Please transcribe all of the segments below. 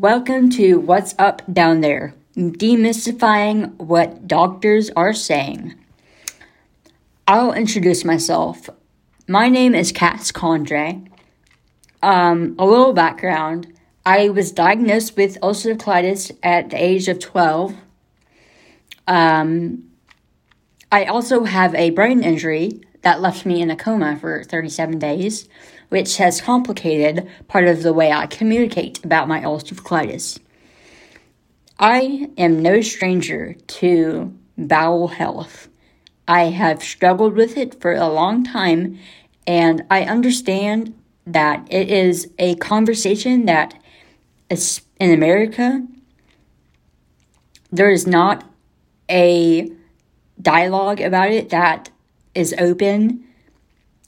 Welcome to What's Up Down There, demystifying what doctors are saying. I'll introduce myself. My name is Cass Condre. Um, a little background I was diagnosed with ulcerative colitis at the age of 12. Um, I also have a brain injury that left me in a coma for 37 days, which has complicated part of the way I communicate about my ulcerative colitis. I am no stranger to bowel health. I have struggled with it for a long time, and I understand that it is a conversation that is in America there is not a dialogue about it that is open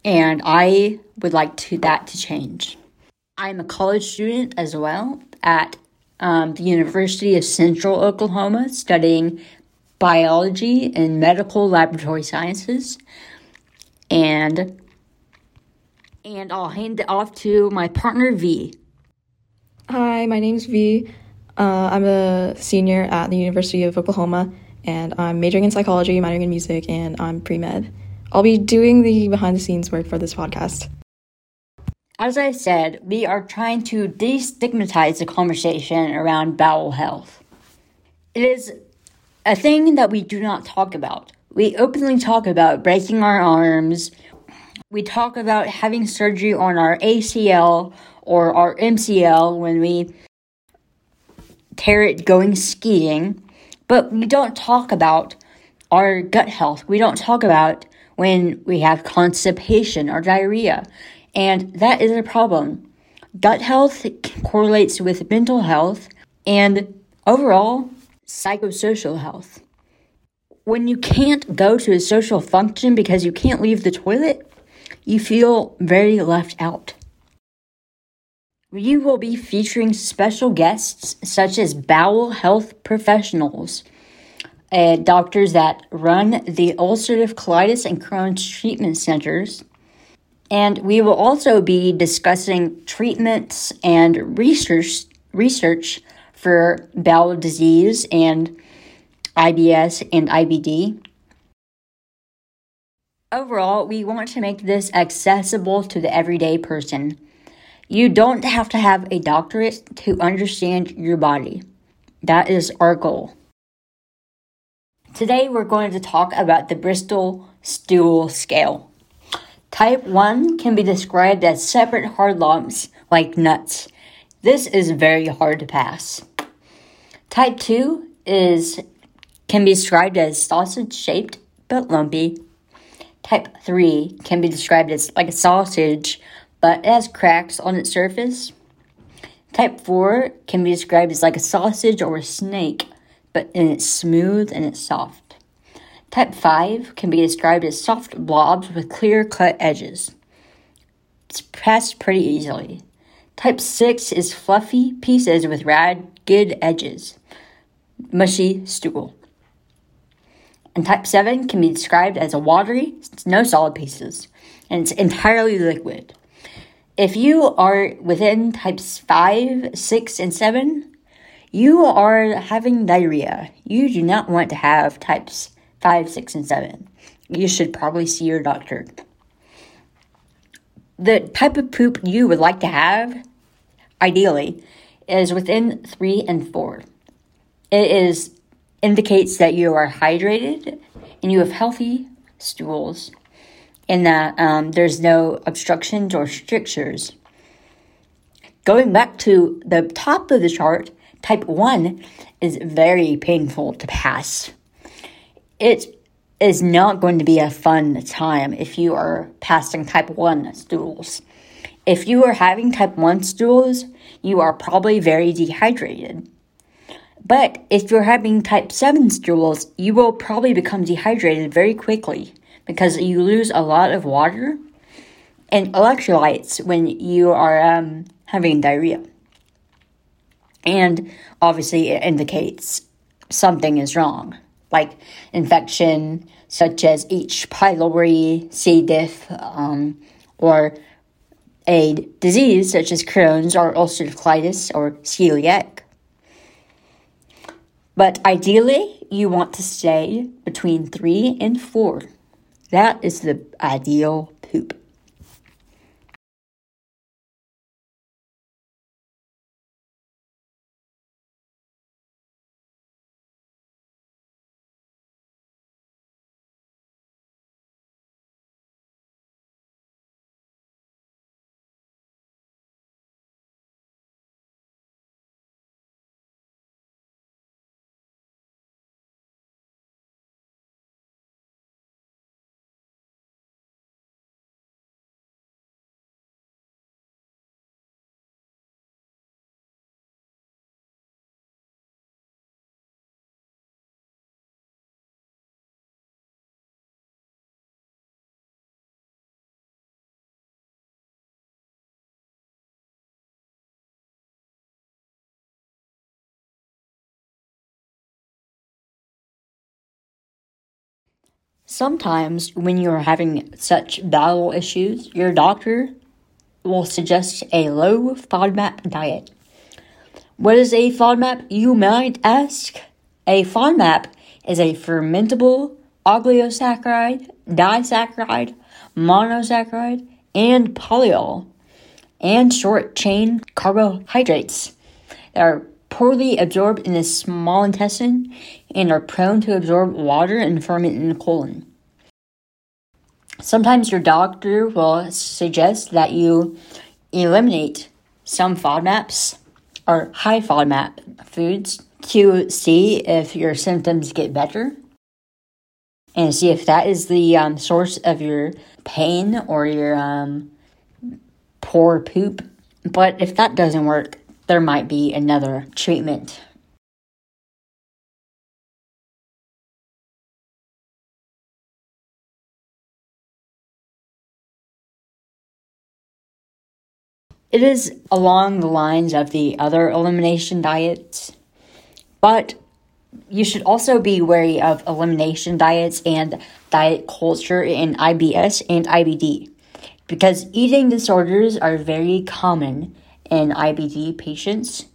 and I would like to that to change. I'm a college student as well at um, the University of Central Oklahoma studying biology and medical laboratory sciences. And and I'll hand it off to my partner V. Hi, my name's V. Uh, I'm a senior at the University of Oklahoma, and I'm majoring in psychology, minoring in music, and I'm pre med. I'll be doing the behind the scenes work for this podcast. As I said, we are trying to destigmatize the conversation around bowel health. It is a thing that we do not talk about. We openly talk about breaking our arms. We talk about having surgery on our ACL or our MCL when we tear it going skiing. But we don't talk about our gut health. We don't talk about when we have constipation or diarrhea. And that is a problem. Gut health correlates with mental health and overall psychosocial health. When you can't go to a social function because you can't leave the toilet, you feel very left out. We will be featuring special guests such as bowel health professionals uh, doctors that run the ulcerative colitis and Crohn's treatment centers. And we will also be discussing treatments and research research for bowel disease and IBS and IBD. Overall, we want to make this accessible to the everyday person. You don't have to have a doctorate to understand your body. That is our goal. Today we're going to talk about the Bristol stool scale. Type 1 can be described as separate hard lumps like nuts. This is very hard to pass. Type 2 is can be described as sausage shaped but lumpy. Type 3 can be described as like a sausage but it has cracks on its surface. Type 4 can be described as like a sausage or a snake but and it's smooth and it's soft. Type 5 can be described as soft blobs with clear cut edges. It's pressed pretty easily. Type 6 is fluffy pieces with ragged edges. Mushy stool. And type 7 can be described as a watery, no solid pieces, and it's entirely liquid. If you are within types 5, 6, and 7, you are having diarrhea. You do not want to have types 5, 6, and 7. You should probably see your doctor. The type of poop you would like to have, ideally, is within 3 and 4. It is indicates that you are hydrated and you have healthy stools and that um, there's no obstructions or strictures. Going back to the top of the chart, Type 1 is very painful to pass. It is not going to be a fun time if you are passing type 1 stools. If you are having type 1 stools, you are probably very dehydrated. But if you're having type 7 stools, you will probably become dehydrated very quickly because you lose a lot of water and electrolytes when you are um, having diarrhea. And obviously, it indicates something is wrong, like infection such as H. pylori, C. diff, um, or a disease such as Crohn's or ulcerative colitis or celiac But ideally, you want to stay between three and four. That is the ideal Sometimes, when you're having such bowel issues, your doctor will suggest a low FODMAP diet. What is a FODMAP, you might ask? A FODMAP is a fermentable oligosaccharide, disaccharide, monosaccharide, and polyol, and short chain carbohydrates that are poorly absorbed in the small intestine and are prone to absorb water and ferment in the colon. Sometimes your doctor will suggest that you eliminate some FODMAPs or high FODMAP foods to see if your symptoms get better and see if that is the um, source of your pain or your um, poor poop. But if that doesn't work, there might be another treatment. It is along the lines of the other elimination diets, but you should also be wary of elimination diets and diet culture in IBS and IBD because eating disorders are very common in IBD patients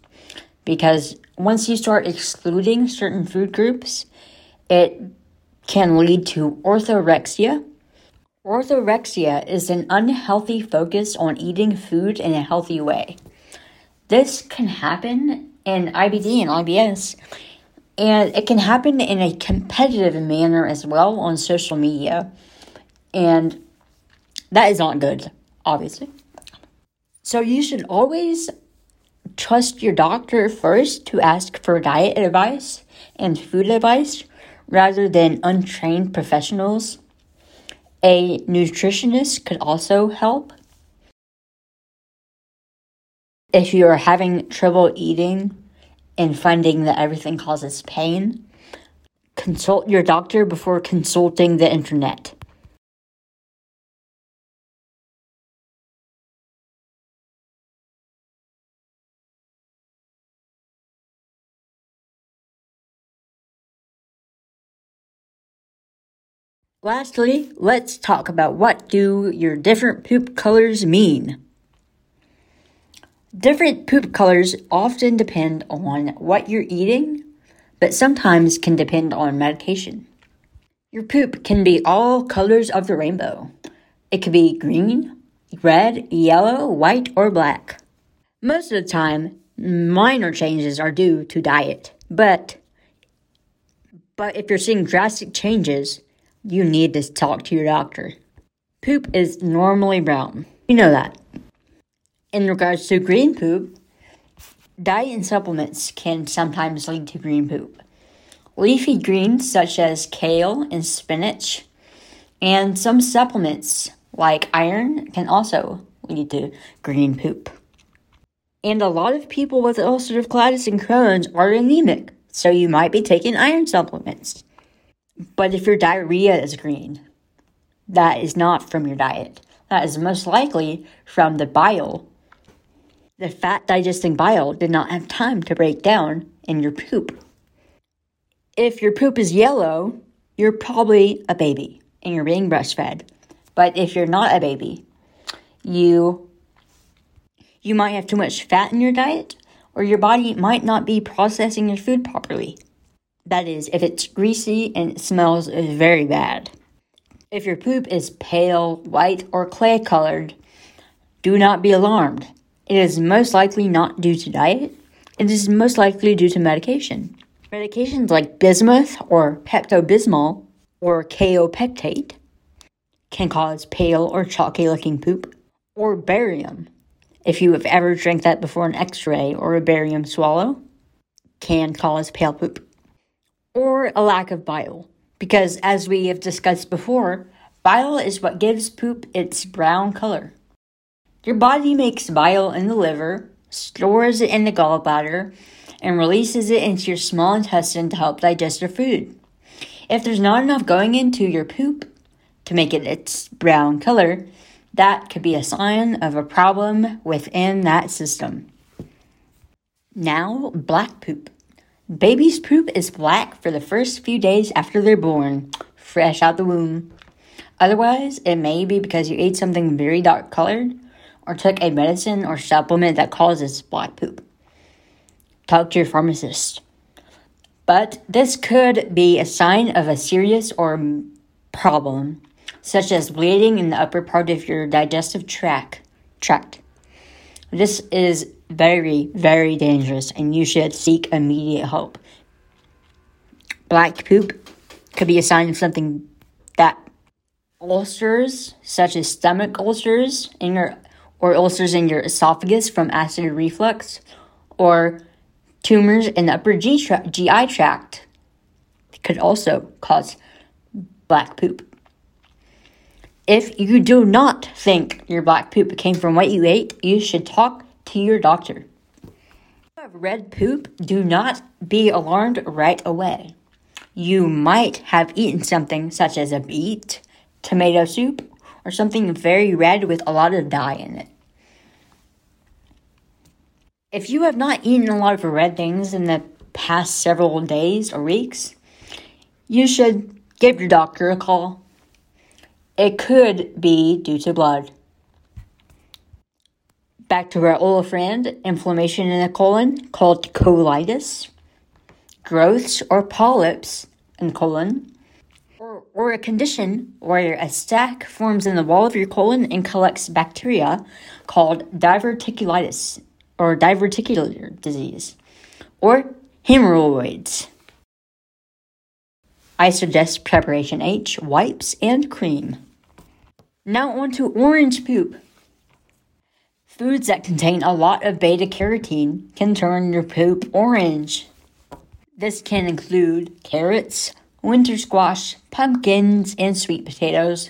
because once you start excluding certain food groups, it can lead to orthorexia. Orthorexia is an unhealthy focus on eating food in a healthy way. This can happen in IBD and IBS, and it can happen in a competitive manner as well on social media. And that is not good, obviously. So you should always trust your doctor first to ask for diet advice and food advice rather than untrained professionals. A nutritionist could also help. If you are having trouble eating and finding that everything causes pain, consult your doctor before consulting the internet. Lastly, let's talk about what do your different poop colors mean. Different poop colors often depend on what you're eating, but sometimes can depend on medication. Your poop can be all colors of the rainbow. It could be green, red, yellow, white, or black. Most of the time, minor changes are due to diet, but but if you're seeing drastic changes, you need to talk to your doctor. Poop is normally brown. You know that. In regards to green poop, diet and supplements can sometimes lead to green poop. Leafy greens such as kale and spinach, and some supplements like iron can also lead to green poop. And a lot of people with ulcerative colitis and Crohn's are anemic, so you might be taking iron supplements. But if your diarrhea is green, that is not from your diet. That is most likely from the bile. The fat digesting bile did not have time to break down in your poop. If your poop is yellow, you're probably a baby and you're being breastfed. But if you're not a baby, you you might have too much fat in your diet or your body might not be processing your food properly. That is, if it's greasy and it smells very bad. If your poop is pale, white, or clay colored, do not be alarmed. It is most likely not due to diet. It is most likely due to medication. Medications like bismuth or Pepto Bismol or kaopectate can cause pale or chalky looking poop, or barium, if you have ever drank that before an x ray or a barium swallow, can cause pale poop, or a lack of bile, because as we have discussed before, bile is what gives poop its brown color. Your body makes bile in the liver, stores it in the gallbladder, and releases it into your small intestine to help digest your food. If there's not enough going into your poop to make it its brown color, that could be a sign of a problem within that system. Now, black poop. Baby's poop is black for the first few days after they're born, fresh out the womb. Otherwise, it may be because you ate something very dark colored or took a medicine or supplement that causes black poop. Talk to your pharmacist. But this could be a sign of a serious or problem, such as bleeding in the upper part of your digestive tract. tract. This is very, very dangerous, and you should seek immediate help. Black poop could be a sign of something that ulcers, such as stomach ulcers in your or ulcers in your esophagus from acid reflux, or Tumors in the upper G tra- GI tract could also cause black poop. If you do not think your black poop came from what you ate, you should talk to your doctor. If you have red poop, do not be alarmed right away. You might have eaten something such as a beet, tomato soup, or something very red with a lot of dye in it. If you have not eaten a lot of red things in the past several days or weeks, you should give your doctor a call. It could be due to blood. Back to our old friend, inflammation in the colon called colitis, growths or polyps in colon, or, or a condition where a sac forms in the wall of your colon and collects bacteria called diverticulitis or diverticular disease, or hemorrhoids. I suggest preparation H, wipes, and cream. Now on to orange poop. Foods that contain a lot of beta carotene can turn your poop orange. This can include carrots, winter squash, pumpkins, and sweet potatoes,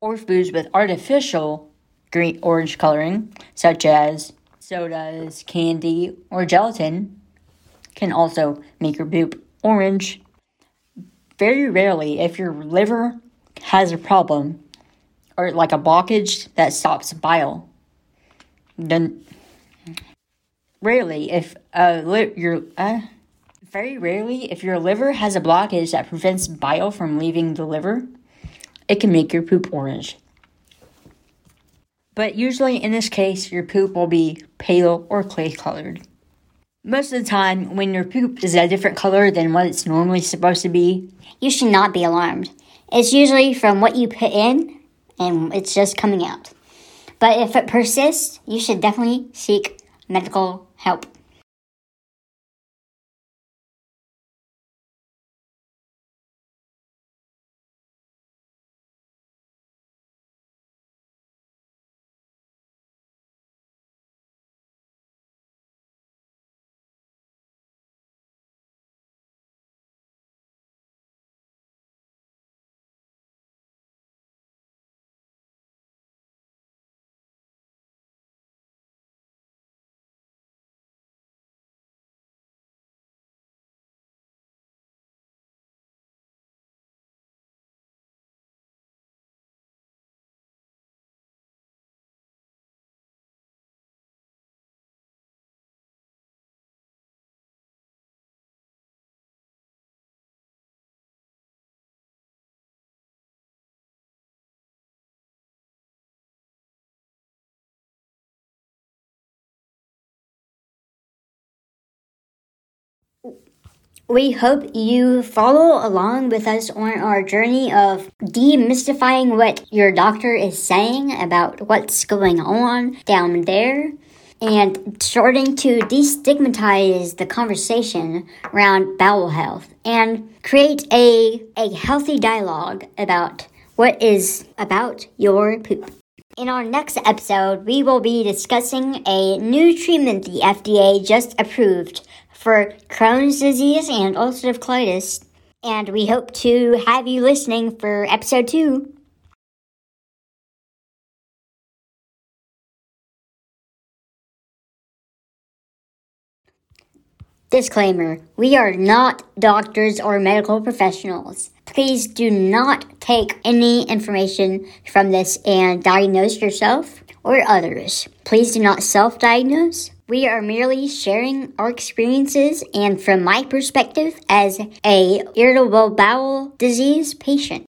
or foods with artificial green orange coloring, such as sodas, candy, or gelatin can also make your poop orange. Very rarely, if your liver has a problem or like a blockage that stops bile, then rarely, if uh, li- your uh, very rarely, if your liver has a blockage that prevents bile from leaving the liver, it can make your poop orange. But usually in this case, your poop will be pale or clay colored. Most of the time, when your poop is a different color than what it's normally supposed to be, you should not be alarmed. It's usually from what you put in and it's just coming out. But if it persists, you should definitely seek medical help. We hope you follow along with us on our journey of demystifying what your doctor is saying about what's going on down there and starting to destigmatize the conversation around bowel health and create a, a healthy dialogue about what is about your poop. In our next episode, we will be discussing a new treatment the FDA just approved for Crohn's disease and ulcerative colitis. And we hope to have you listening for episode two. Disclaimer We are not doctors or medical professionals. Please do not take any information from this and diagnose yourself or others. Please do not self diagnose. We are merely sharing our experiences and from my perspective as a irritable bowel disease patient.